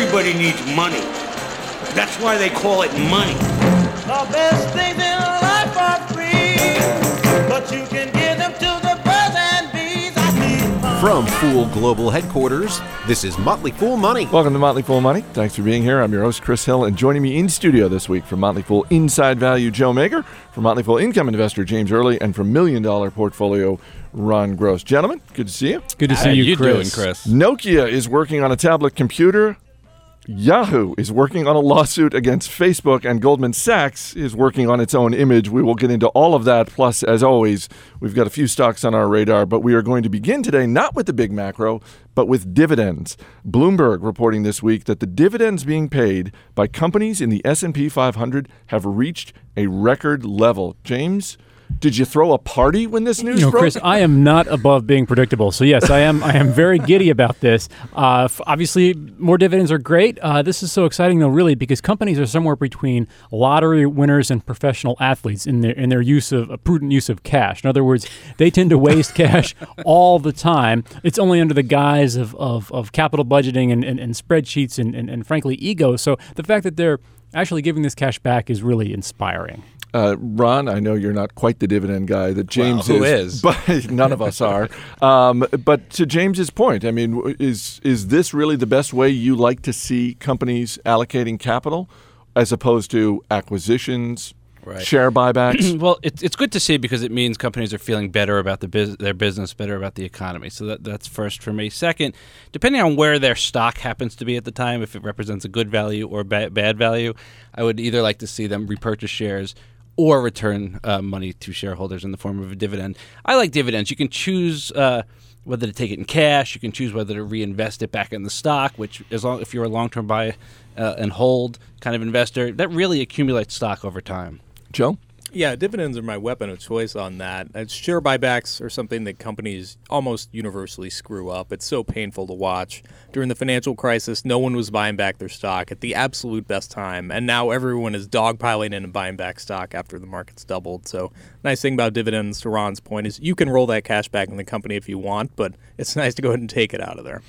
Everybody needs money. That's why they call it money. The best things in life are free, but you can give them to the birds and bees. I need. From Fool Global Headquarters, this is Motley Fool Money. Welcome to Motley Fool Money. Thanks for being here. I'm your host, Chris Hill, and joining me in studio this week from Motley Fool Inside Value, Joe Magyar, from Motley Fool Income Investor, James Early, and from Million Dollar Portfolio, Ron Gross. Gentlemen, good to see you. Good to see How you, you Chris. doing, Chris? Nokia is working on a tablet computer. Yahoo is working on a lawsuit against Facebook, and Goldman Sachs is working on its own image. We will get into all of that. Plus, as always, we've got a few stocks on our radar, but we are going to begin today not with the big macro, but with dividends. Bloomberg reporting this week that the dividends being paid by companies in the S&P 500 have reached a record level. James, did you throw a party when this news You know, broke? Chris, I am not above being predictable. So yes, I am. I am very giddy about this. Uh, f- obviously, more dividends are great. Uh, this is so exciting, though, really, because companies are somewhere between lottery winners and professional athletes in their in their use of a prudent use of cash. In other words, they tend to waste cash all the time. It's only under the guise of of, of capital budgeting and, and, and spreadsheets and, and and frankly ego. So the fact that they're actually giving this cash back is really inspiring. Uh, Ron, I know you're not quite the dividend guy that James who is, is? but none of us are. Um, but to James's point, I mean, is is this really the best way you like to see companies allocating capital, as opposed to acquisitions, Right. share buybacks? Well, it's it's good to see because it means companies are feeling better about the bus- their business, better about the economy. So that that's first for me. Second, depending on where their stock happens to be at the time, if it represents a good value or ba- bad value, I would either like to see them repurchase shares or return uh, money to shareholders in the form of a dividend. I like dividends. You can choose. Uh, whether to take it in cash, you can choose whether to reinvest it back in the stock. Which, as long if you're a long-term buy uh, and hold kind of investor, that really accumulates stock over time. Joe, Yeah, dividends are my weapon of choice on that. Share buybacks are something that companies almost universally screw up. It's so painful to watch. During the financial crisis, no one was buying back their stock at the absolute best time, and now everyone is dogpiling in and buying back stock after the market's doubled. So, nice thing about dividends, to Ron's point, is you can roll that cash back in the company if you want, but it's nice to go ahead and take it out of there.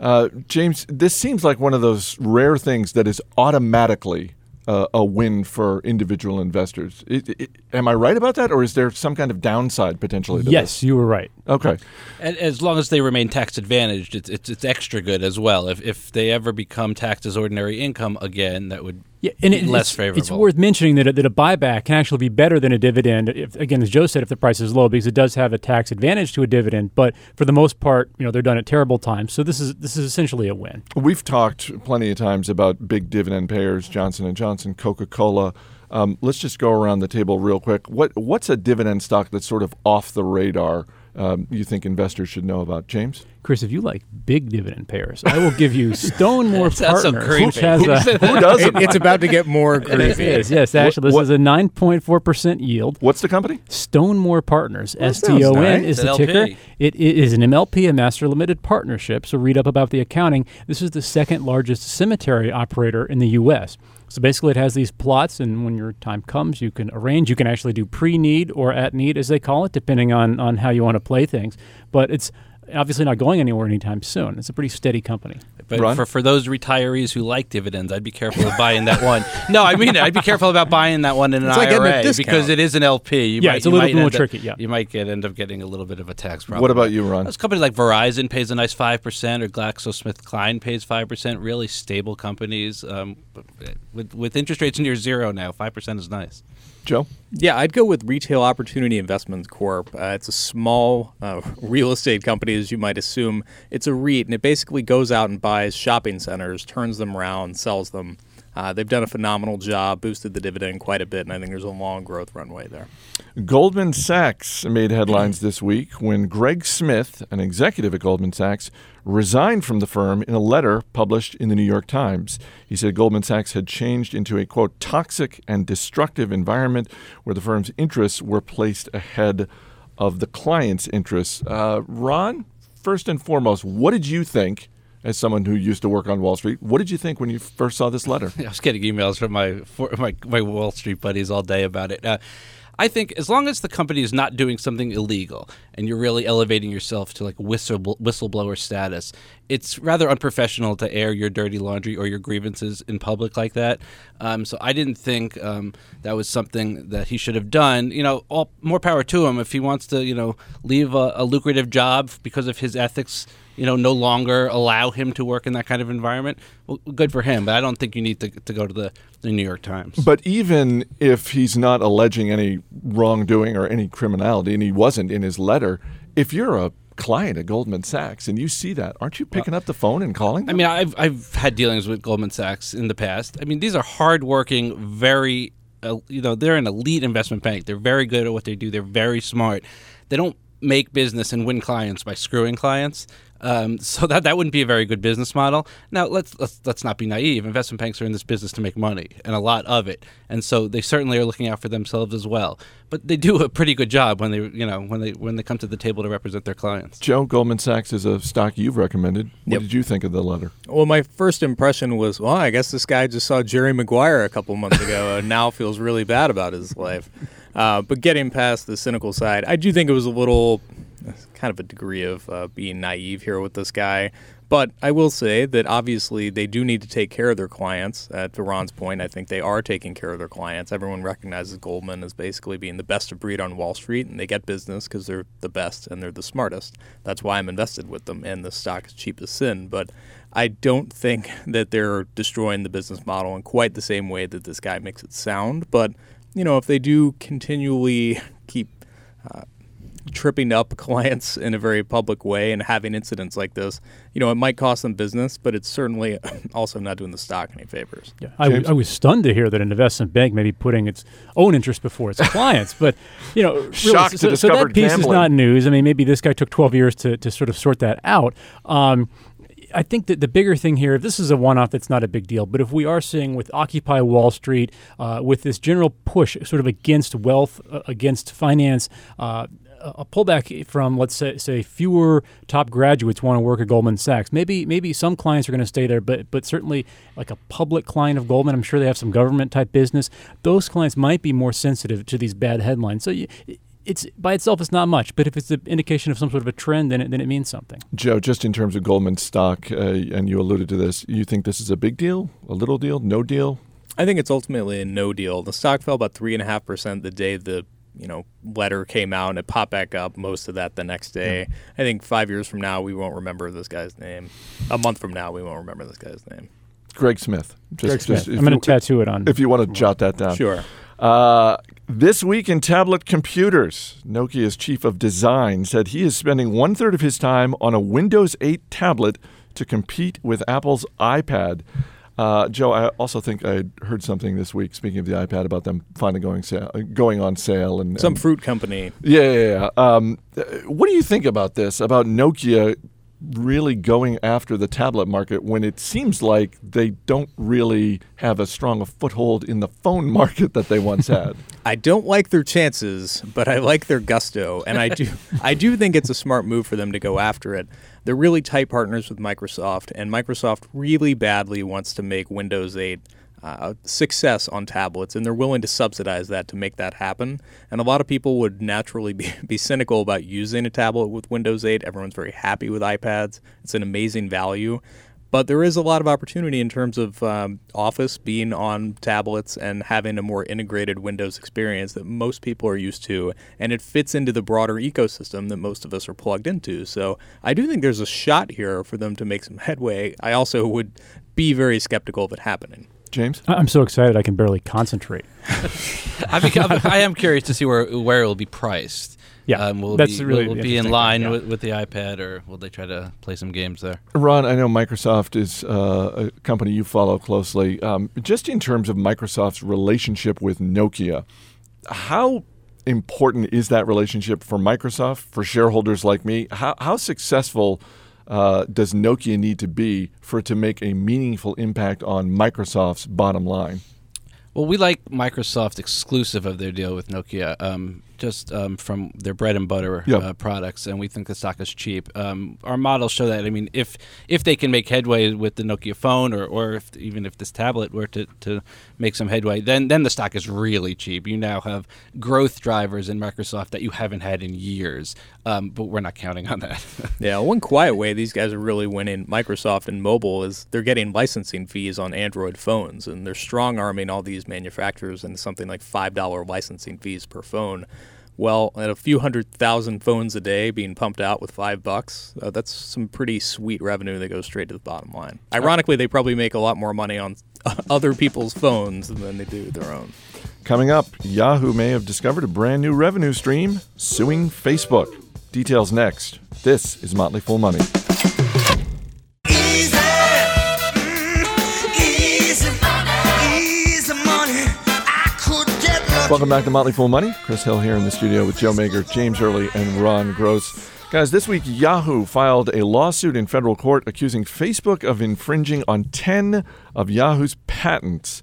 uh, James, this seems like one of those rare things that is automatically. Uh, a win for individual investors. It, it, am I right about that, or is there some kind of downside potentially? To Yes, you were right. Okay. And as long as they remain tax advantaged, it's, it's it's extra good as well. If if they ever become taxed as ordinary income again, that would Yeah, and it, less it's, favorable. It's worth mentioning that a, that a buyback can actually be better than a dividend. If, again, as Joe said, if the price is low, because it does have a tax advantage to a dividend. But for the most part, you know, they're done at terrible times. So this is this is essentially a win. We've talked plenty of times about big dividend payers, Johnson and Johnson, Coca-Cola. Um, let's just go around the table real quick. What what's a dividend stock that's sort of off the radar? Um, you think investors should know about, James? Chris, if you like big dividend payers, I will give you StoneMor That's so Partners, creepy. which has a Who doesn't? it's about to get more It creepy. is, yes, actually, this what- is a 9.4% yield. What's the company? StoneMor Partners, Well, S that sounds T O N nice. is the an ticker. It, it is an MLP, a master limited partnership. So read up about the accounting. This is the second largest cemetery operator in the U.S. So basically, it has these plots, and when your time comes, you can arrange. You can actually do pre-need or at need, as they call it, depending on on how you want to play things. But it's obviously not going anywhere anytime soon. It's a pretty steady company. But Ron? for, for those retirees who like dividends, I'd be careful of buying that one. No, I mean it. I'd be careful about buying that one in an It's like getting a IRA because it is an LP. You Yeah, might, it's a you little might bit more end up- tricky, yeah. you might get end up getting a little bit of a tax problem. What about you, Ron? Those companies like Verizon pays a nice five percent, or GlaxoSmithKline pays five percent. Really stable companies um, with with interest rates near zero now. Five percent is nice. Joe? Yeah, I'd go with Retail Opportunity Investments Corp. Uh, it's a small uh, real estate company, as you might assume. It's a REIT, and it basically goes out and buys shopping centers, turns them around, sells them. Uh, they've done a phenomenal job, boosted the dividend quite a bit, and I think there's a long growth runway there. Goldman Sachs made headlines this week when Greg Smith, an executive at Goldman Sachs, resigned from the firm in a letter published in the New York Times. He said Goldman Sachs had changed into a, quote, toxic and destructive environment where the firm's interests were placed ahead of the client's interests. Uh, Ron, first and foremost, what did you think? As someone who used to work on Wall Street, what did you think when you first saw this letter? I was getting emails from my my my Wall Street buddies all day about it. Uh, I think as long as the company is not doing something illegal and you're really elevating yourself to like whistle whistleblower status, it's rather unprofessional to air your dirty laundry or your grievances in public like that. Um, so I didn't think um, that was something that he should have done. You know, all more power to him if he wants to. You know, leave a, a lucrative job because of his ethics. You know, no longer allow him to work in that kind of environment. Well, good for him, but I don't think you need to, to go to the, the New York Times. But even if he's not alleging any wrongdoing or any criminality, and he wasn't in his letter, if you're a client at Goldman Sachs and you see that, aren't you picking up the phone and calling I mean, I've I've had dealings with Goldman Sachs in the past. I mean, these are hardworking, very, uh, you know, they're an elite investment bank. They're very good at what they do. They're very smart. They don't make business and win clients by screwing clients. Um, so that that wouldn't be a very good business model. Now let's, let's let's not be naive. Investment banks are in this business to make money and a lot of it, and so they certainly are looking out for themselves as well. But they do a pretty good job when they you know when they when they come to the table to represent their clients. Joe, Goldman Sachs is a stock you've recommended. What Yep. did you think of the letter? Well, my first impression was, well, I guess this guy just saw Jerry Maguire a couple months ago and now feels really bad about his life. Uh, but getting past the cynical side, I do think it was a little, kind of a degree of uh, being naive here with this guy. But I will say that obviously they do need to take care of their clients. Uh, to Ron's point, I think they are taking care of their clients. Everyone recognizes Goldman as basically being the best of breed on Wall Street, and they get business because they're the best and they're the smartest. That's why I'm invested with them, and the stock is cheap as sin. But I don't think that they're destroying the business model in quite the same way that this guy makes it sound. But you know, if they do continually keep uh, tripping up clients in a very public way and having incidents like this, you know, it might cost them business, but it's certainly also not doing the stock any favors. Yeah, I, w- I was stunned to hear that an investment bank may be putting its own interest before its clients. But you know, really, Shocked to so, so discover that piece is not news. I mean, maybe this guy took 12 years to, to sort of sort that out. Um, I think that the bigger thing here, if this is a one-off, that's not a big deal. But if we are seeing with Occupy Wall Street, uh, with this general push sort of against wealth, uh, against finance, uh, a a pullback from let's say, say fewer top graduates want to work at Goldman Sachs. Maybe maybe some clients are going to stay there, but but certainly like a public client of Goldman, I'm sure they have some government type business. Those clients might be more sensitive to these bad headlines. So you, it's by itself it's not much, but if it's an indication of some sort of a trend, then it, then it means something. Joe, just in terms of Goldman stock, uh, and you alluded to this, you think this is a big deal, a little deal, no deal? I think it's ultimately a no deal. The stock fell about three and a half percent the day the you know letter came out, and it popped back up most of that the next day. I think five years from now we won't remember this guy's name. A month from now we won't remember this guy's name. Greg Smith. Just, Greg Smith. just I'm going to tattoo it on. If you want to jot that down. Sure. Uh, this week in tablet computers, Nokia's chief of design said he is spending one third of his time on a Windows 8 tablet to compete with Apple's iPad. Uh, Joe, I also think I heard something this week. Speaking of the iPad, about them finally going sale, going on sale, and Some and- fruit company. yeah, yeah, yeah. Um, what do you think about this? About Nokia really going after the tablet market when it seems like they don't really have as strong a foothold in the phone market that they once had. I don't like their chances, but I like their gusto, and I do I do think it's a smart move for them to go after it. They're really tight partners with Microsoft, and Microsoft really badly wants to make Windows 8 uh, success on tablets, and they're willing to subsidize that to make that happen. And a lot of people would naturally be, be cynical about using a tablet with Windows 8. Everyone's very happy with iPads. It's an amazing value. But there is a lot of opportunity in terms of um, Office being on tablets and having a more integrated Windows experience that most people are used to, and it fits into the broader ecosystem that most of us are plugged into. So I do think there's a shot here for them to make some headway. I also would be very skeptical of it happening. James? I- I'm so excited I can barely concentrate. I, become, I am curious to see where where it will be priced. Yeah, um, will that's be, really will the be in line yeah. with, with the iPad, or will they try to play some games there? Ron, I know Microsoft is uh, a company you follow closely. Um, just in terms of Microsoft's relationship with Nokia, how important is that relationship for Microsoft, for shareholders like me? How, how successful uh, does Nokia need to be for it to make a meaningful impact on Microsoft's bottom line? Well, we like Microsoft exclusive of their deal with Nokia. Um, just um, from their bread and butter Yep. uh, products, and we think the stock is cheap. Um, our models show that. I mean, if if they can make headway with the Nokia phone, or, or if, even if this tablet were to, to make some headway, then then the stock is really cheap. You now have growth drivers in Microsoft that you haven't had in years, um, but we're not counting on that. Yeah, one quiet way these guys are really winning Microsoft and mobile is they're getting licensing fees on Android phones, and they're strong arming all these manufacturers and something like five dollar licensing fees per phone. Well, at a few hundred thousand phones a day being pumped out with five bucks, uh, that's some pretty sweet revenue that goes straight to the bottom line. Ironically, they probably make a lot more money on other people's phones than they do their own. Coming up, Yahoo may have discovered a brand new revenue stream suing Facebook. Details next. This is Motley Fool Money. Welcome back to Motley Fool Money. Chris Hill here in the studio with Joe Magyar, James Early, and Ron Gross. Guys, this week Yahoo filed a lawsuit in federal court accusing Facebook of infringing on 10 of Yahoo's patents.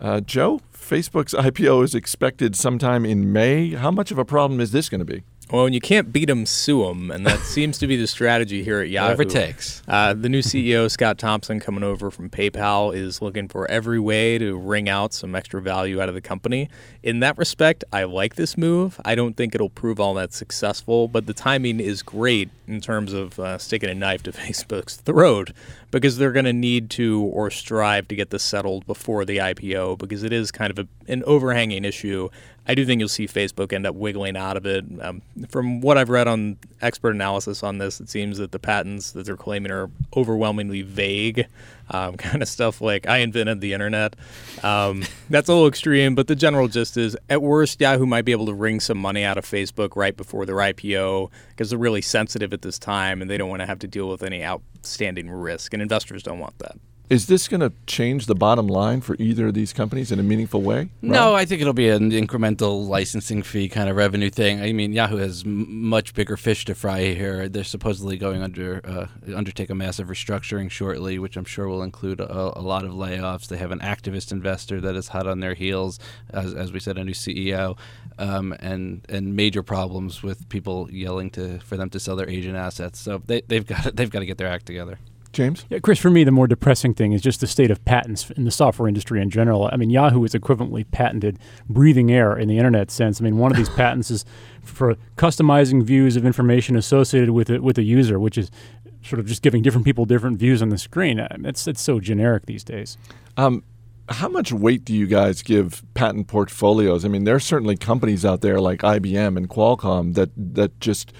Uh, Joe, Facebook's IPO is expected sometime in May. How much of a problem is this going to be? Well, when you can't beat them, sue them, and that seems to be the strategy here at Yahoo. Whatever it takes. Uh, the new CEO, Scott Thompson, coming over from PayPal, is looking for every way to wring out some extra value out of the company. In that respect, I like this move. I don't think it'll prove all that successful, but the timing is great in terms of uh, sticking a knife to Facebook's throat because they're going to need to or strive to get this settled before the IPO because it is kind of a, an overhanging issue. I do think you'll see Facebook end up wiggling out of it. Um, from what I've read on expert analysis on this, it seems that the patents that they're claiming are overwhelmingly vague, um, kind of stuff like "I invented the internet." Um, that's a little extreme, but the general gist is, at worst, Yahoo might be able to wring some money out of Facebook right before their IPO because they're really sensitive at this time and they don't want to have to deal with any outstanding risk, and investors don't want that. Is this going to change the bottom line for either of these companies in a meaningful way? No, I think it'll be an incremental licensing fee kind of revenue thing. I mean, Yahoo has m- much bigger fish to fry here. They're supposedly going under uh, undertake a massive restructuring shortly, which I'm sure will include a, a lot of layoffs. They have an activist investor that is hot on their heels, as, as we said, a new CEO, um, and and major problems with people yelling to for them to sell their Asian assets. So they, they've got they've got to get their act together. James? Yeah, Chris, for me, the more depressing thing is just the state of patents in the software industry in general. I mean, Yahoo is equivalently patented breathing air in the internet sense. I mean, one of these patents is for customizing views of information associated with it with a user, which is sort of just giving different people different views on the screen. I mean, It's it's so generic these days. Um, how much weight do you guys give patent portfolios? I mean, there are certainly companies out there like IBM and Qualcomm that that just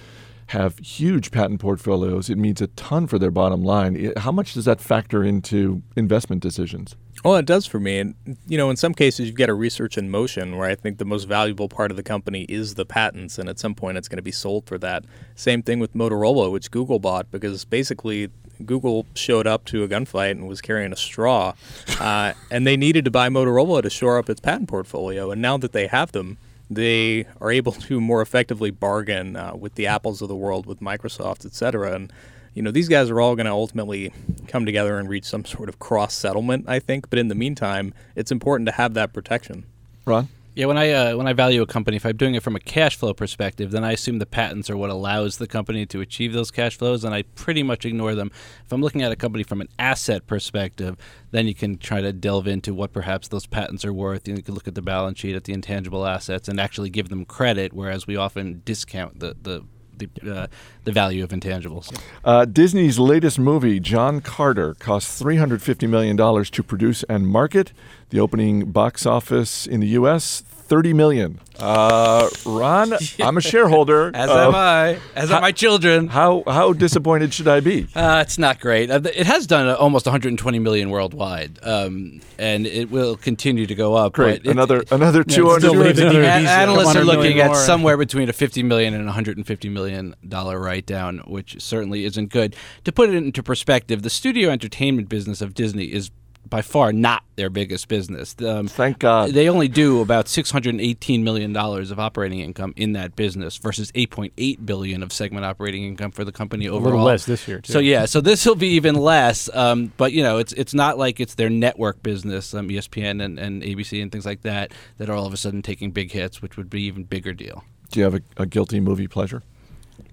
have huge patent portfolios. It means a ton for their bottom line. How much does that factor into investment decisions? Well, it does for me. And, you know, in some cases, you've got a research in motion where I think the most valuable part of the company is the patents. And at some point, it's going to be sold for that. Same thing with Motorola, which Google bought, because basically, Google showed up to a gunfight and was carrying a straw. Uh, and they needed to buy Motorola to shore up its patent portfolio. And now that they have them, they are able to more effectively bargain uh, with the Apples of the world, with Microsoft, et cetera. And you know, these guys are all going to ultimately come together and reach some sort of cross settlement, I think. But in the meantime, it's important to have that protection. Ron? Yeah, when I uh, when I value a company, if I'm doing it from a cash flow perspective, then I assume the patents are what allows the company to achieve those cash flows, and I pretty much ignore them. If I'm looking at a company from an asset perspective, then you can try to delve into what perhaps those patents are worth. You can look at the balance sheet, at the intangible assets, and actually give them credit, whereas we often discount the the the, uh, the value of intangibles. Uh, Disney's latest movie, John Carter, cost $350 million to produce and market. The opening box office in the U.S., 30 million. Uh, Ron, I'm a shareholder. As Uh, am I. As are my children. How, how disappointed should I be? Uh, it's not great. Uh, it has done uh, almost 120 million worldwide, um, and it will continue to go up. Great. but it- another it- another Yeah, it 200 leaves another A- analysts are looking at somewhere between a 50 million and 150 million dollar write down, which certainly isn't good. To put it into perspective, the studio entertainment business of Disney is by far not their biggest business. Um, Thank God. They only do about six hundred and eighteen million dollars of operating income in that business versus eight point eight billion of segment operating income for the company overall. A overall. little less this year, too. So yeah, so this will be even less. Um, but you know, it's it's not like it's their network business, um, ESPN and, and ABC and things like that, that are all of a sudden taking big hits, which would be even bigger deal. Do you have a, a guilty movie pleasure?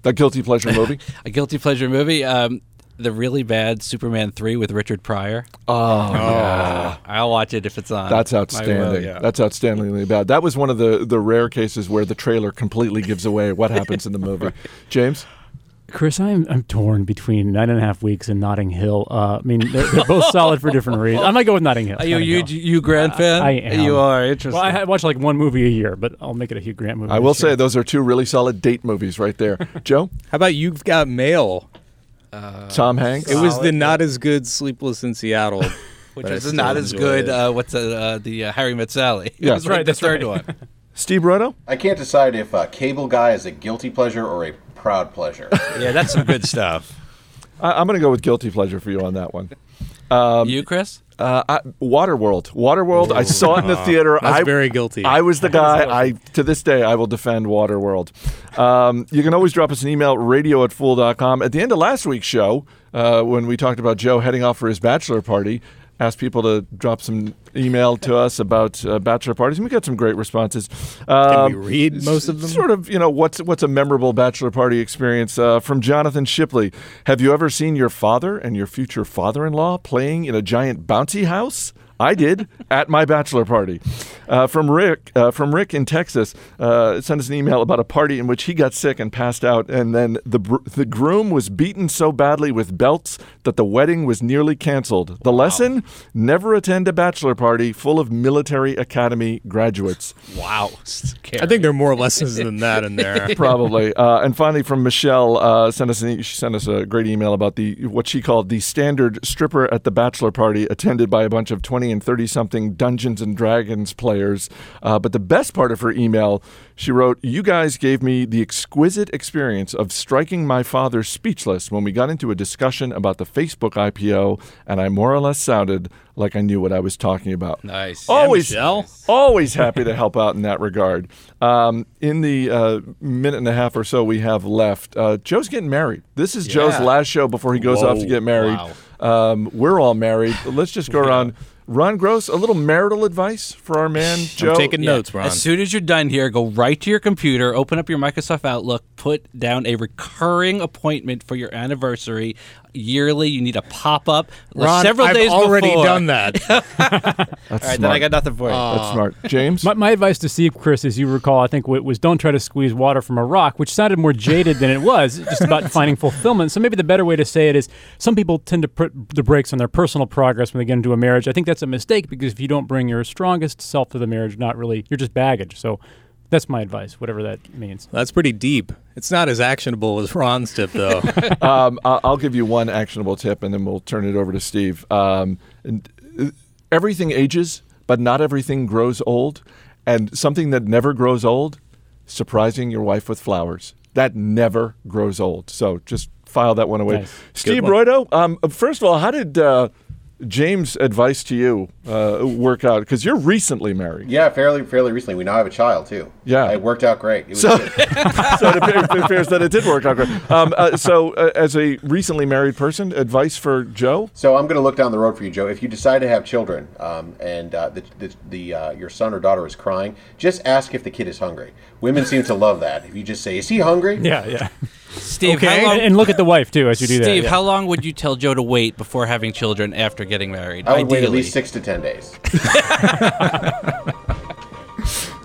A guilty pleasure movie? A guilty pleasure movie. Um, the really bad Superman three with Richard Pryor. Oh, yeah. I'll watch it if it's on. That's I will, outstanding. yeah. That's outstandingly bad. That was one of the, the rare cases where the trailer completely gives away what happens in the movie. James? Chris, I'm I'm torn between Nine and a Half Weeks and Notting Hill. Uh, I mean, they're, they're both solid for different reasons. I might go with Notting Hill. Are you Notting you Hill. you Grant fan? I am. You are interesting. Well, I, I watch like one movie a year, but I'll make it a Hugh Grant movie. I will this year. say those are two really solid date movies right there. Joe? How about You've Got Mail? Tom Hanks? It was the not as good Sleepless in Seattle. which but is still not as good. it. Uh, what's uh, uh, the uh, Harry Met Sally? Yeah. That's right, The that's third right. one. Steve Broido? I can't decide if uh, Cable Guy is a guilty pleasure or a proud pleasure. Yeah, that's some good stuff. I, I'm going to go with guilty pleasure for you on that one. You, Chris? Uh, I, Waterworld. Waterworld. I saw it in the theater. That's I, very guilty. I was the guy. I to this day I will defend Waterworld. Um, you can always drop us an email radio at fool.com. At the end of last week's show, uh, when we talked about Joe heading off for his bachelor party, asked people to drop some email to us about uh, bachelor parties, and we got some great responses. Can Um, we read most of them? Sort of, you know, what's what's a memorable bachelor party experience uh, from Jonathan Shipley? Have you ever seen your father and your future father-in-law playing in a giant bouncy house? I did at my bachelor party. Uh, from Rick, uh, from Rick in Texas, uh, sent us an email about a party in which he got sick and passed out, and then the br- the groom was beaten so badly with belts that the wedding was nearly canceled. The lesson: never attend a bachelor party full of military academy graduates. Wow. I think there are more lessons than that in there. Probably. Uh, and finally, from Michelle, uh, sent us an, she sent us a great email about the what she called the standard stripper at the bachelor party, attended by a bunch of twenty and thirty something Dungeons and Dragons players. Uh, but the best part of her email, she wrote, "You guys gave me the exquisite experience of striking my father speechless when we got into a discussion about the Facebook IPO, and I more or less sounded like I knew what I was talking about." Nice. Always, Michelle. always happy to help out in that regard. Um, in the uh, minute and a half or so we have left, uh, Joe's getting married. This is Joe's last show before he goes off to get married. Um, we're all married. Let's just go around. Ron Gross, a little marital advice for our man Joe. I'm taking Yeah. notes, Ron. As soon as you're done here, go right to your computer, open up your Microsoft Outlook, put down a recurring appointment for your anniversary. Yearly, you need a pop up Ron, several I've days already before. done that. That's All right, smart. then I got nothing for you. That's smart. James, My, my advice to Steve, Chris, as you recall, I think w- was don't try to squeeze water from a rock, which sounded more jaded than it was, just about finding fulfillment. So maybe the better way to say it is some people tend to put the brakes on their personal progress when they get into a marriage. I think that's a mistake because if you don't bring your strongest self to the marriage, not really, you're just baggage. So that's my advice, whatever that means. That's pretty deep. It's not as actionable as Ron's tip, though. um, I- I'll give you one actionable tip, and then we'll turn it over to Steve. Um, and, uh, everything ages, but not everything grows old. And something that never grows old: surprising your wife with flowers. That never grows old. So just file that one away. Nice. Steve one. Broido, um, first of all, how did uh, James' advice to you uh, work out? Because you're recently married. yeah, fairly fairly recently. We now have a child too. Yeah. it worked out great. It was So- so it appears, it appears that it did work out great. Um, uh, so, uh, as a recently married person, advice for Joe? So I'm going to look down the road for you, Joe. If you decide to have children, um, and uh, the, the, the uh, your son or daughter is crying, just ask if the kid is hungry. Women seem to love that. If you just say, "Is he hungry?" Yeah, yeah. Steve, Okay. how long, And, and look at the wife too as you do that. Steve, yeah. how long would you tell Joe to wait before having children after getting married? I would wait at least six to ten days.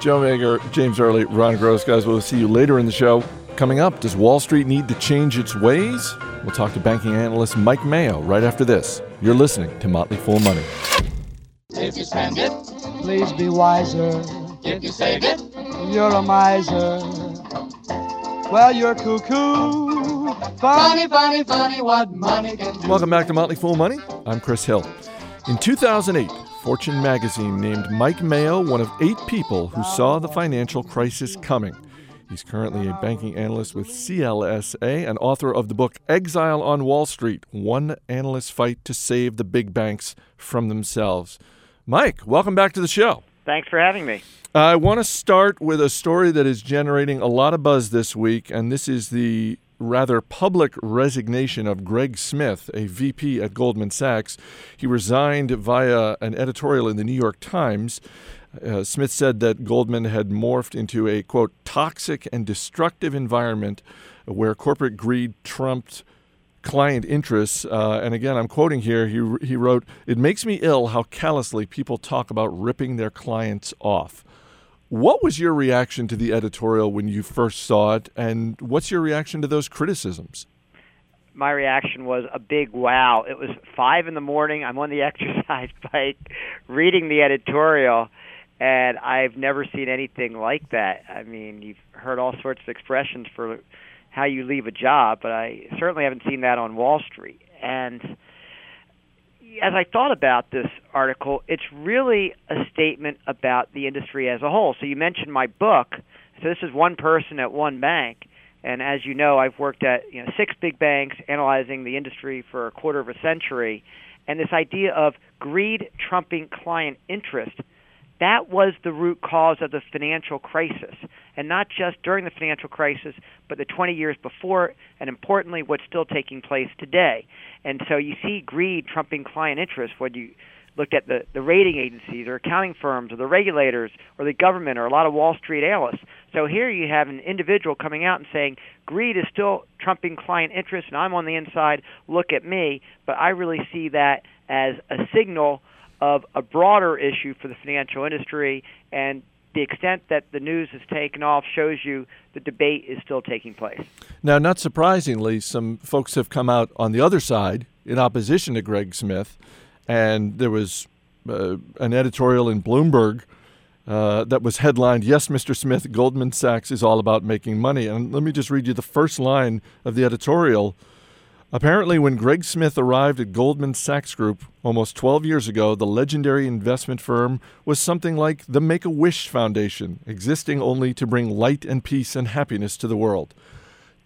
Joe Magyar, James Early, Ron Gross, guys. We'll see you later in the show. Coming up, does Wall Street need to change its ways? We'll talk to banking analyst Mike Mayo right after this. You're listening to Motley Fool Money. If you spend it, please be wiser. If you save it, you're a miser. Well, you're cuckoo. Funny, funny, funny what money can do. Welcome back to Motley Fool Money. I'm Chris Hill. In 2008, Fortune magazine named Mike Mayo one of eight people who saw the financial crisis coming. He's currently a banking analyst with CLSA and author of the book Exile on Wall Street One Analyst's Fight to Save the Big Banks from Themselves. Mike, welcome back to the show. Thanks for having me. I want to start with a story that is generating a lot of buzz this week, and this is the rather public resignation of Greg Smith, a VP at Goldman Sachs. He resigned via an editorial in the New York Times. Uh, Smith said that Goldman had morphed into a, quote, toxic and destructive environment where corporate greed trumped client interests. Uh, and again, I'm quoting here, he, he wrote, It makes me ill how callously people talk about ripping their clients off. What was your reaction to the editorial when you first saw it, and what's your reaction to those criticisms? My reaction was a big wow. It was five in the morning. I'm on the exercise bike reading the editorial, and I've never seen anything like that. I mean, you've heard all sorts of expressions for how you leave a job, but I certainly haven't seen that on Wall Street. And as I thought about this article, it's really a statement about the industry as a whole. So you mentioned my book. So this is one person at one bank, and as you know, I've worked at you know six big banks, analyzing the industry for a quarter of a century, and this idea of greed trumping client interest. That was the root cause of the financial crisis, and not just during the financial crisis, but the 20 years before, and importantly, what's still taking place today. And so you see greed trumping client interest when you looked at the, the rating agencies or accounting firms or the regulators or the government or a lot of Wall Street analysts. So here you have an individual coming out and saying greed is still trumping client interest and I'm on the inside, look at me. But I really see that as a signal of a broader issue for the financial industry and the extent that the news has taken off shows you the debate is still taking place. Now, not surprisingly, some folks have come out on the other side in opposition to Greg Smith, and there was uh, an editorial in Bloomberg uh, that was headlined, Yes, Mr. Smith, Goldman Sachs is all about making money. And let me just read you the first line of the editorial. Apparently, when Greg Smith arrived at Goldman Sachs Group almost 12 years ago, the legendary investment firm was something like the Make a Wish Foundation, existing only to bring light and peace and happiness to the world.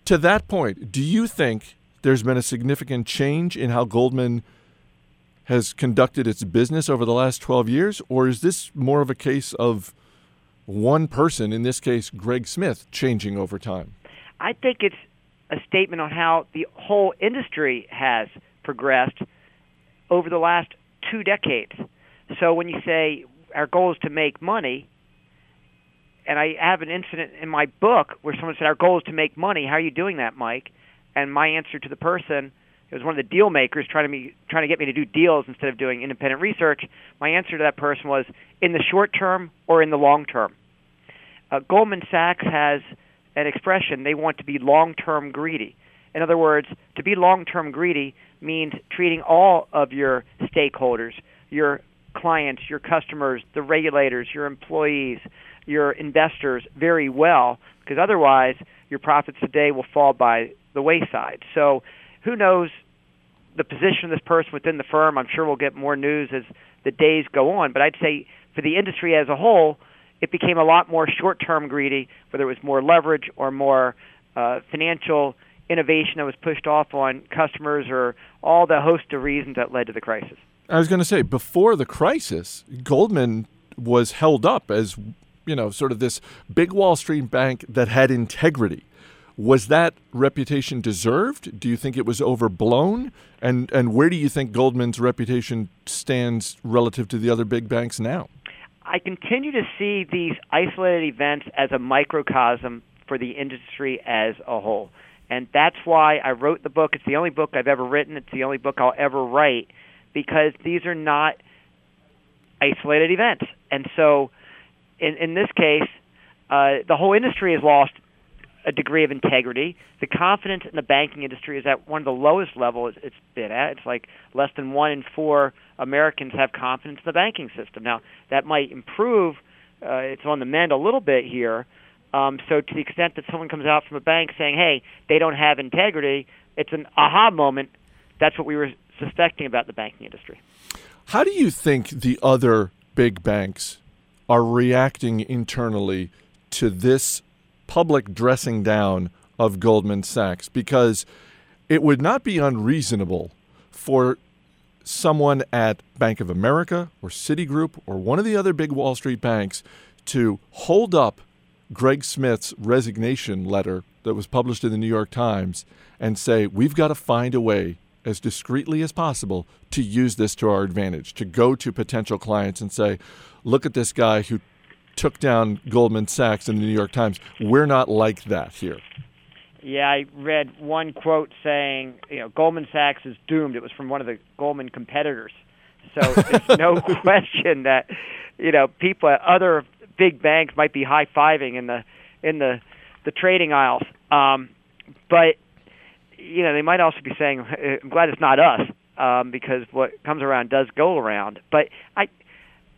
To that point, do you think there's been a significant change in how Goldman has conducted its business over the last 12 years, or is this more of a case of one person, in this case, Greg Smith, changing over time? I think it's a statement on how the whole industry has progressed over the last two decades. So when you say our goal is to make money, and I have an incident in my book where someone said our goal is to make money. How are you doing that, Mike? And my answer to the person, it was one of the deal makers trying to me trying to get me to do deals instead of doing independent research. My answer to that person was in the short term or in the long term. Uh, Goldman Sachs has an expression they want to be long term greedy. In other words, to be long term greedy means treating all of your stakeholders, your clients, your customers, the regulators, your employees, your investors very well, because otherwise your profits today will fall by the wayside. So, who knows the position of this person within the firm? I'm sure we'll get more news as the days go on, but I'd say for the industry as a whole, it became a lot more short-term greedy, whether it was more leverage or more uh, financial innovation that was pushed off on customers, or all the host of reasons that led to the crisis. I was going to say before the crisis, Goldman was held up as you know sort of this big Wall Street bank that had integrity. Was that reputation deserved? Do you think it was overblown? And and where do you think Goldman's reputation stands relative to the other big banks now? I continue to see these isolated events as a microcosm for the industry as a whole. And that's why I wrote the book. It's the only book I've ever written, it's the only book I'll ever write because these are not isolated events. And so in, in this case, uh, the whole industry has lost a degree of integrity. The confidence in the banking industry is at one of the lowest levels it's been at. It's like less than one in four Americans have confidence in the banking system. Now that might improve. Uh, it's on the mend a little bit here. Um, so to the extent that someone comes out from a bank saying, "Hey, they don't have integrity," it's an aha moment. That's what we were suspecting about the banking industry. How do you think the other big banks are reacting internally to this public dressing down of Goldman Sachs because it would not be unreasonable for someone at Bank of America or Citigroup or one of the other big Wall Street banks to hold up Greg Smith's resignation letter that was published in the New York Times and say, we've got to find a way as discreetly as possible to use this to our advantage, to go to potential clients and say, look at this guy who took down Goldman Sachs in the New York Times. We're not like that here. Yeah, I read one quote saying, you know, Goldman Sachs is doomed. It was from one of the Goldman competitors. So there's no question that, you know, people at other big banks might be high fiving in the in the the trading aisles. Um, but you know, they might also be saying, "I'm glad it's not us," um, because what comes around does go around. But I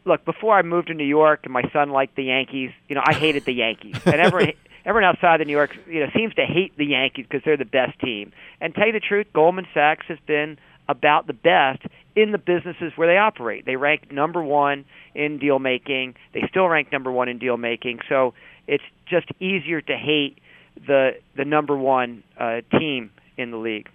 look before I moved to New York, and my son liked the Yankees. You know, I hated the Yankees, and everyone. Everyone outside of New York, you know, seems to hate the Yankees because they're the best team. And tell you the truth, Goldman Sachs has been about the best in the businesses where they operate. They rank number one in deal making. They still rank number one in deal making. So it's just easier to hate the the number one uh, team in the league.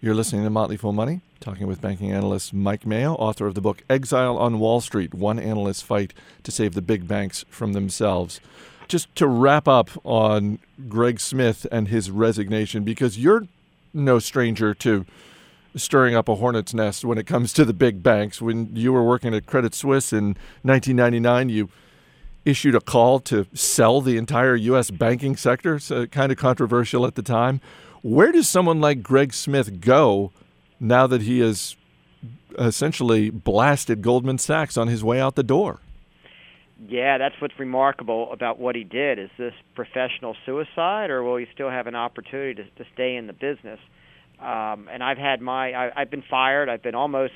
You're listening to Motley Fool Money, talking with banking analyst Mike Mayo, author of the book Exile on Wall Street One Analyst's Fight to Save the Big Banks from Themselves just to wrap up on Greg Smith and his resignation, because you're no stranger to stirring up a hornet's nest when it comes to the big banks. When you were working at Credit Suisse in 1999, you issued a call to sell the entire U.S. banking sector, so kind of controversial at the time. Where does someone like Greg Smith go now that he has essentially blasted Goldman Sachs on his way out the door? Yeah, that's what's remarkable about what he did. Is this professional suicide, or will he still have an opportunity to, to stay in the business? Um, and I've had my, I, I've been fired. I've been almost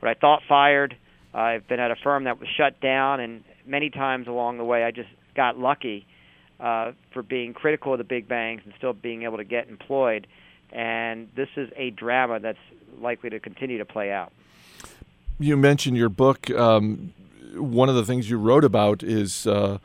what I thought fired. I've been at a firm that was shut down, and many times along the way, I just got lucky uh, for being critical of the big banks and still being able to get employed. And this is a drama that's likely to continue to play out. You mentioned your book. Um, one of the things you wrote about is uh,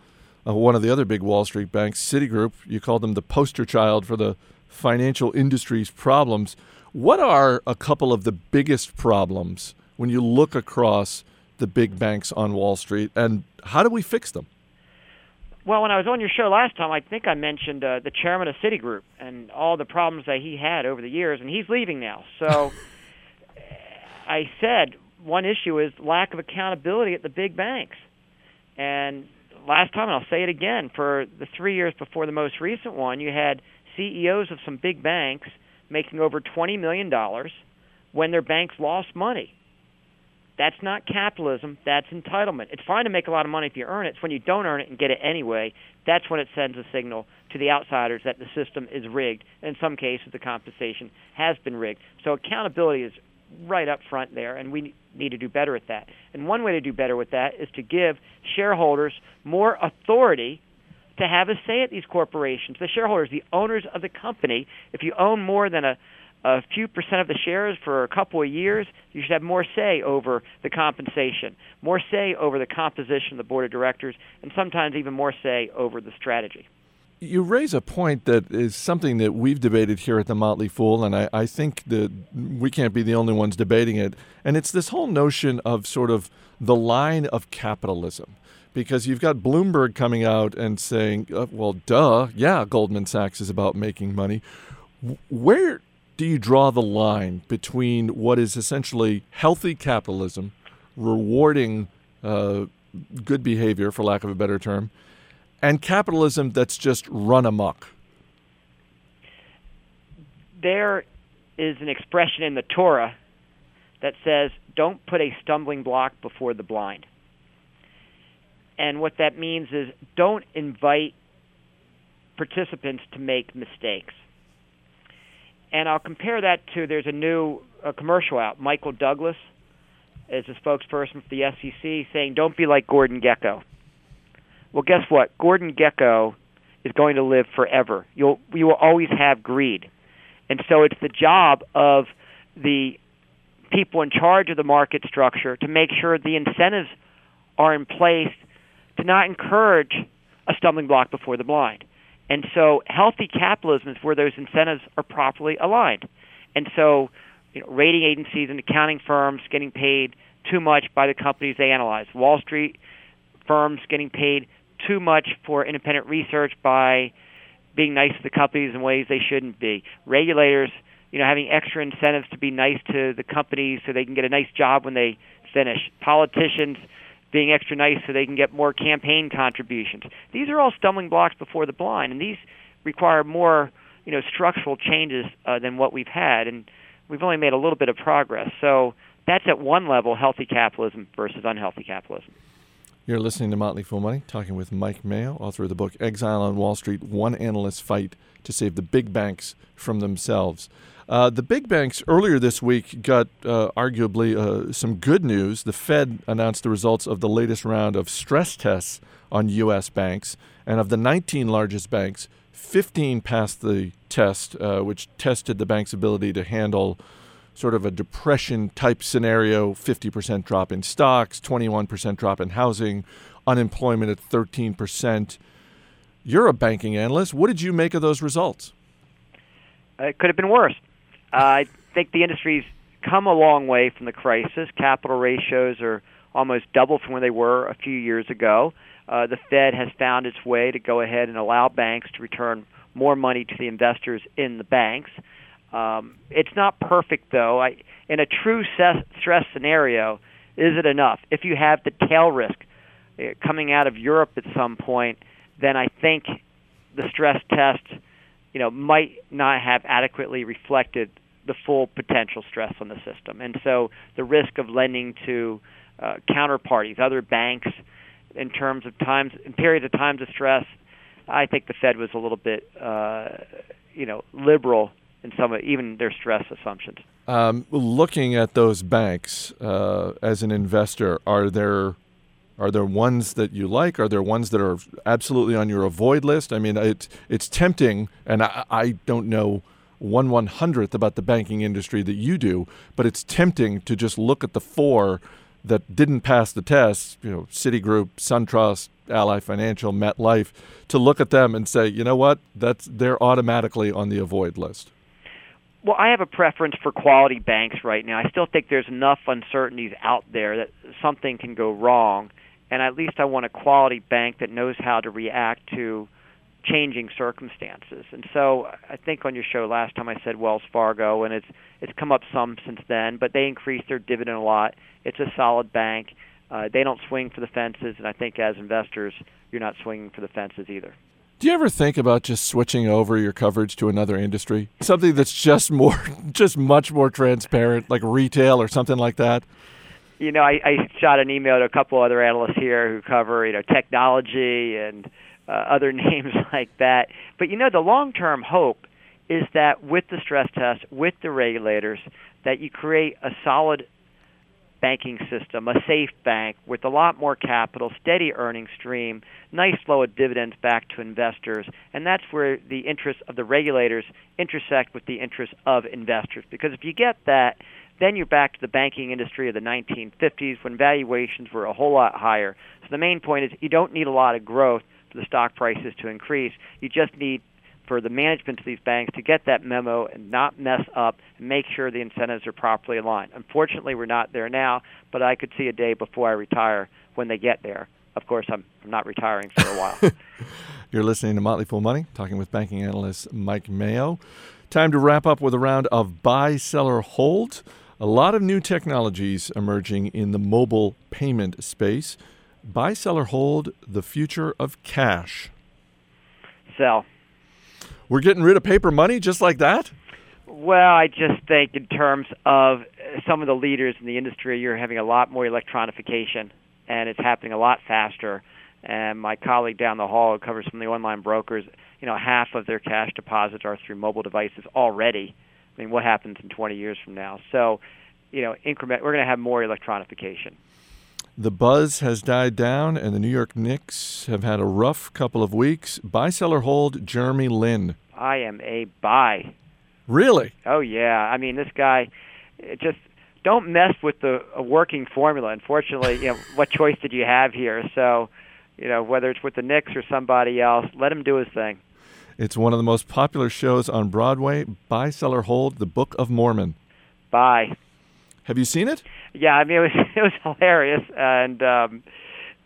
uh, one of the other big Wall Street banks, Citigroup. You called them the poster child for the financial industry's problems. What are a couple of the biggest problems when you look across the big banks on Wall Street, and how do we fix them? Well, when I was on your show last time, I think I mentioned uh, the chairman of Citigroup and all the problems that he had over the years, and he's leaving now. So I said, one issue is lack of accountability at the big banks. And last time, and I'll say it again, for the three years before the most recent one, you had CEOs of some big banks making over $20 million when their banks lost money. That's not capitalism, that's entitlement. It's fine to make a lot of money if you earn it. It's when you don't earn it and get it anyway, that's when it sends a signal to the outsiders that the system is rigged. In some cases, the compensation has been rigged. So accountability is right up front there, and we need to do better at that. And one way to do better with that is to give shareholders more authority to have a say at these corporations. The shareholders, the owners of the company, if you own more than a a few percent of the shares for a couple of years, you should have more say over the compensation, more say over the composition of the board of directors, and sometimes even more say over the strategy you raise a point that is something that we've debated here at the Motley Fool, and I, I, think that we can't be the only ones debating it. And it's this whole notion of sort of the line of capitalism. Because you've got Bloomberg coming out and saying, uh, well, duh, yeah, Goldman Sachs is about making money. Where do you draw the line between what is essentially healthy capitalism, rewarding uh, good behavior, for lack of a better term, and capitalism that's just run amok? There is an expression in the Torah that says, don't put a stumbling block before the blind. And what that means is don't invite participants to make mistakes. And I'll compare that to there's a new uh, commercial out. Michael Douglas is a spokesperson for the SEC saying, don't be like Gordon Gekko." Well, guess what? Gordon Gekko is going to live forever. You'll you will always have greed, and so it's the job of the people in charge of the market structure to make sure the incentives are in place to not encourage a stumbling block before the blind. And so healthy capitalism is where those incentives are properly aligned. And so you know, rating agencies and accounting firms getting paid too much by the companies they analyze. Wall Street firms getting paid too much for independent research by being nice to the companies in ways they shouldn't be. Regulators, you know, having extra incentives to be nice to the companies so they can get a nice job when they finish. Politicians being extra nice so they can get more campaign contributions. These are all stumbling blocks before the blind, and these require more, you know, structural changes uh, than what we've had, and we've only made a little bit of progress. So that's at one level healthy capitalism versus unhealthy capitalism. You're listening to Motley Fool Money, talking with Mike Mayo, author of the book Exile on Wall Street One Analyst's Fight to Save the Big Banks from Themselves. Uh, the big banks earlier this week got uh, arguably uh, some good news. The Fed announced the results of the latest round of stress tests on U.S. banks. And of the 19 largest banks, 15 passed the test, uh, which tested the bank's ability to handle sort of a depression type scenario 50% drop in stocks, 21% drop in housing, unemployment at 13%. You're a banking analyst. What did you make of those results? It could have been worse. I think the industry's come a long way from the crisis. Capital ratios are almost double from where they were a few years ago. Uh, the Fed has found its way to go ahead and allow banks to return more money to the investors in the banks. Um, it's not perfect, though. I, in a true ses- stress scenario, is it enough? If you have the tail risk uh, coming out of Europe at some point, then I think the stress test, you know, might not have adequately reflected the full potential stress on the system. And so the risk of lending to uh, counterparties, other banks, in terms of times, in periods of times of stress, I think the Fed was a little bit, uh, you know, liberal in some, even their stress assumptions. Um, looking at those banks uh, as an investor, are there are there ones that you like? Are there ones that are absolutely on your avoid list? I mean, it's it's tempting, and I, I don't know one one hundredth about the banking industry that you do, but it's tempting to just look at the four that didn't pass the test. You know, Citigroup, SunTrust, Ally Financial, MetLife, to look at them and say, you know what, that's they're automatically on the avoid list. Well, I have a preference for quality banks right now. I still think there's enough uncertainties out there that something can go wrong, and at least I want a quality bank that knows how to react to changing circumstances. And so I think on your show last time I said Wells Fargo, and it's it's come up some since then, but they increased their dividend a lot. It's a solid bank. Uh, they don't swing for the fences, and I think as investors, you're not swinging for the fences either. Do you ever think about just switching over your coverage to another industry? Something that's just more, just much more transparent, like retail or something like that? You know, I, I shot an email to a couple other analysts here who cover, you know, technology and uh, other names like that. But you know, the long-term hope is that with the stress test, with the regulators, that you create a solid banking system, a safe bank with a lot more capital, steady earning stream, nice flow of dividends back to investors, and that's where the interests of the regulators intersect with the interests of investors. Because if you get that, then you're back to the banking industry of the 1950s when valuations were a whole lot higher. So the main point is you don't need a lot of growth the stock prices to increase. You just need for the management of these banks to get that memo and not mess up and make sure the incentives are properly aligned. Unfortunately, we're not there now, but I could see a day before I retire when they get there. Of course, I'm, I'm not retiring for a while. You're listening to Motley Fool Money, talking with banking analyst Mike Mayo. Time to wrap up with a round of buy, seller, hold. A lot of new technologies emerging in the mobile payment space. Buy, seller, hold, the future of cash. Sell. We're getting rid of paper money just like that? Well, I just think in terms of some of the leaders in the industry, you're having a lot more electronification, and it's happening a lot faster. And my colleague down the hall who covers some of the online brokers, you know, half of their cash deposits are through mobile devices already. I mean, what happens in 20 years from now? So, you know, increment. We're going to have more electronification. The buzz has died down, and the New York Knicks have had a rough couple of weeks. Buy, seller, hold Jeremy Lin. I am a buy. Really? Oh yeah. I mean, this guy just don't mess with the a working formula. Unfortunately, you know, what choice did you have here? So, you know, whether it's with the Knicks or somebody else, let him do his thing. It's one of the most popular shows on Broadway. Buy, sell, or hold The Book of Mormon. Bye. Have you seen it? Yeah, I mean it was it was hilarious, and um,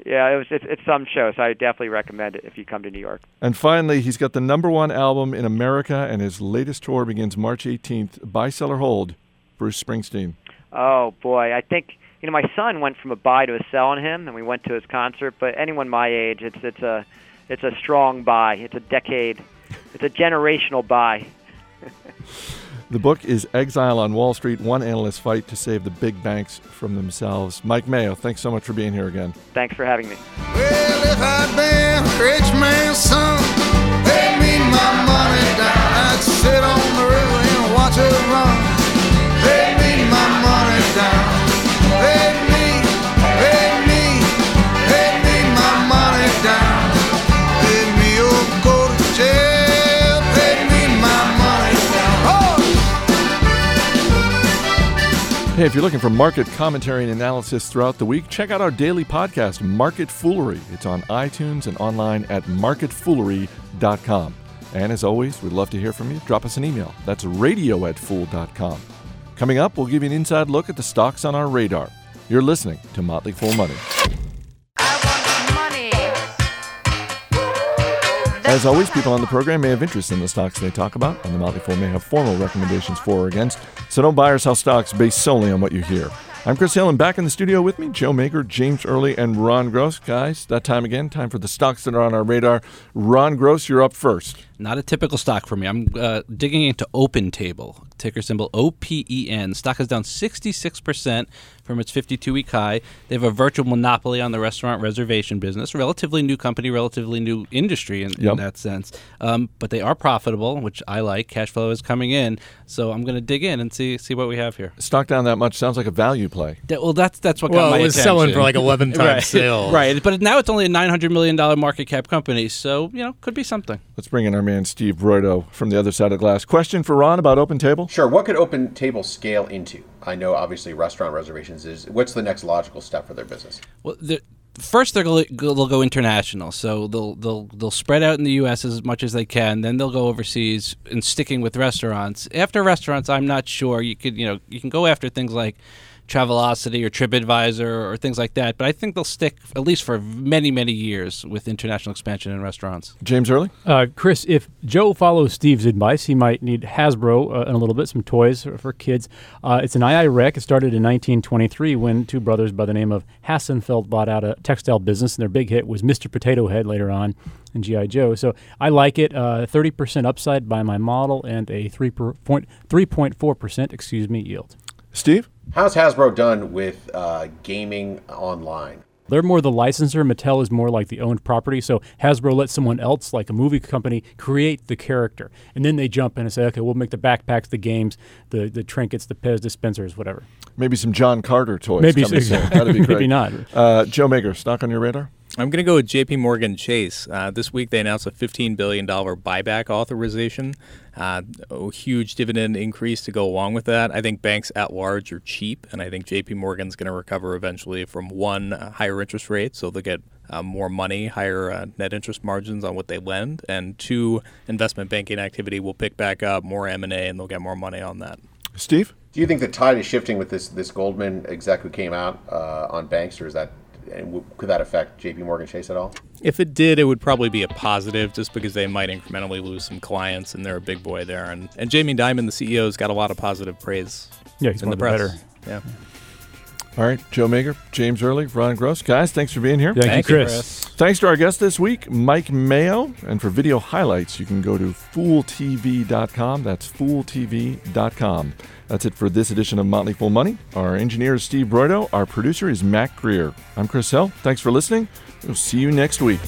yeah, it was it's, it's some show, so I definitely recommend it if you come to New York. And finally, he's got the number one album in America, and his latest tour begins March 18th. Buy, sell, or hold. Bruce Springsteen. Oh boy, I think you know my son went from a buy to a sell on him, and we went to his concert. But anyone my age, it's it's a it's a strong buy. It's a decade, it's a generational buy. The book is Exile on Wall Street One Analyst's Fight to Save the Big Banks from Themselves. Mike Mayo, thanks so much for being here again. Thanks for having me. Well, if I'd been a rich man's son, pay me my money down. I'd sit on the river and watch it run. Hey, if you're looking for market commentary and analysis throughout the week, check out our daily podcast, Market Foolery. It's on iTunes and online at marketfoolery.com. And as always, we'd love to hear from you. Drop us an email. That's radio at fool.com. Coming up, we'll give you an inside look at the stocks on our radar. You're listening to Motley Fool Money. As always, people on the program may have interest in the stocks they talk about, and the Motley Fool may have formal recommendations for or against. So don't buy or sell stocks based solely on what you hear. I'm Chris Hill, and back in the studio with me, Joe Magyar, James Early, and Ron Gross. Guys, that time again, time for the stocks that are on our radar. Ron Gross, you're up first. Not a typical stock for me. I'm uh, digging into Open Table, ticker symbol OPEN. Stock is down 66% from its 52 week high. They have a virtual monopoly on the restaurant reservation business. Relatively new company, relatively new industry in, Yep. in that sense. Um, but they are profitable, which I like. Cash flow is coming in. So I'm going to dig in and see see what we have here. Stock down that much sounds like a value play. That- well, that's that's what Well, got my it was attention. selling for like 11 times right. sales. Right, but now it's only a 900 million dollar market cap company, so you know could be something. Let's bring in our man Steve Broido from the other side of the glass. Question for Ron about Open Table? Sure. What could Open Table scale into? I know, obviously, restaurant reservations is. What's the next logical step for their business? Well, the, first they're going they'll go international, so they'll they'll they'll spread out in the U.S. as much as they can. Then they'll go overseas and sticking with restaurants. After restaurants, I'm not sure. You could you know you can go after things like Travelocity or TripAdvisor or things like that. But I think they'll stick at least for many many years with international expansion in restaurants. James Early? Uh, Chris, if Joe follows Steve's advice, he might need Hasbro uh, in a little bit, some toys for, for kids. Uh, it's an II rec. It started in 1923 when two brothers by the name of Hassenfeld bought out a textile business, and their big hit was Mr. Potato Head later on in G.I. Joe. So I like it. Uh, 30% upside by my model and a 3 per, point, 3.4% excuse me yield. Steve? How's Hasbro done with uh, gaming online? They're more the licensor. Mattel is more like the owned property. So Hasbro lets someone else, like a movie company, create the character, and then they jump in and say, "Okay, we'll make the backpacks, the games, the the trinkets, the Pez dispensers, whatever." Maybe some John Carter toys. Maybe coming so. soon. That'd be great. Maybe not. Uh, Joe Magyar, stock on your radar? I'm going to go with JP Morgan Chase. Uh, this week they announced a $15 billion buyback authorization, uh, a huge dividend increase to go along with that. I think banks at large are cheap, and I think JP Morgan's going to recover eventually from one, uh, higher interest rate, so they'll get uh, more money, higher uh, net interest margins on what they lend, and two, investment banking activity will pick back up, more M&A, and they'll get more money on that. Steve? Do you think the tide is shifting with this this Goldman exec who came out uh, on banks, or is that and w- could that affect J.P. Morgan Chase at all? If it did, it would probably be a positive just because they might incrementally lose some clients and they're a big boy there. And, and Jamie Dimon, the CEO, has got a lot of positive praise Yeah, he's in one the of the press. better. Yeah. All right, Joe Magyar, James Early, Ron Gross. Guys, thanks for being here. Thank, Thank you, you, Chris. Chris. Thanks to our guest this week, Mike Mayo. And for video highlights, you can go to fooltv.com. That's fooltv.com. That's it for this edition of Motley Fool Money. Our engineer is Steve Broido. Our producer is Mac Greer. I'm Chris Hill. Thanks for listening. We'll see you next week.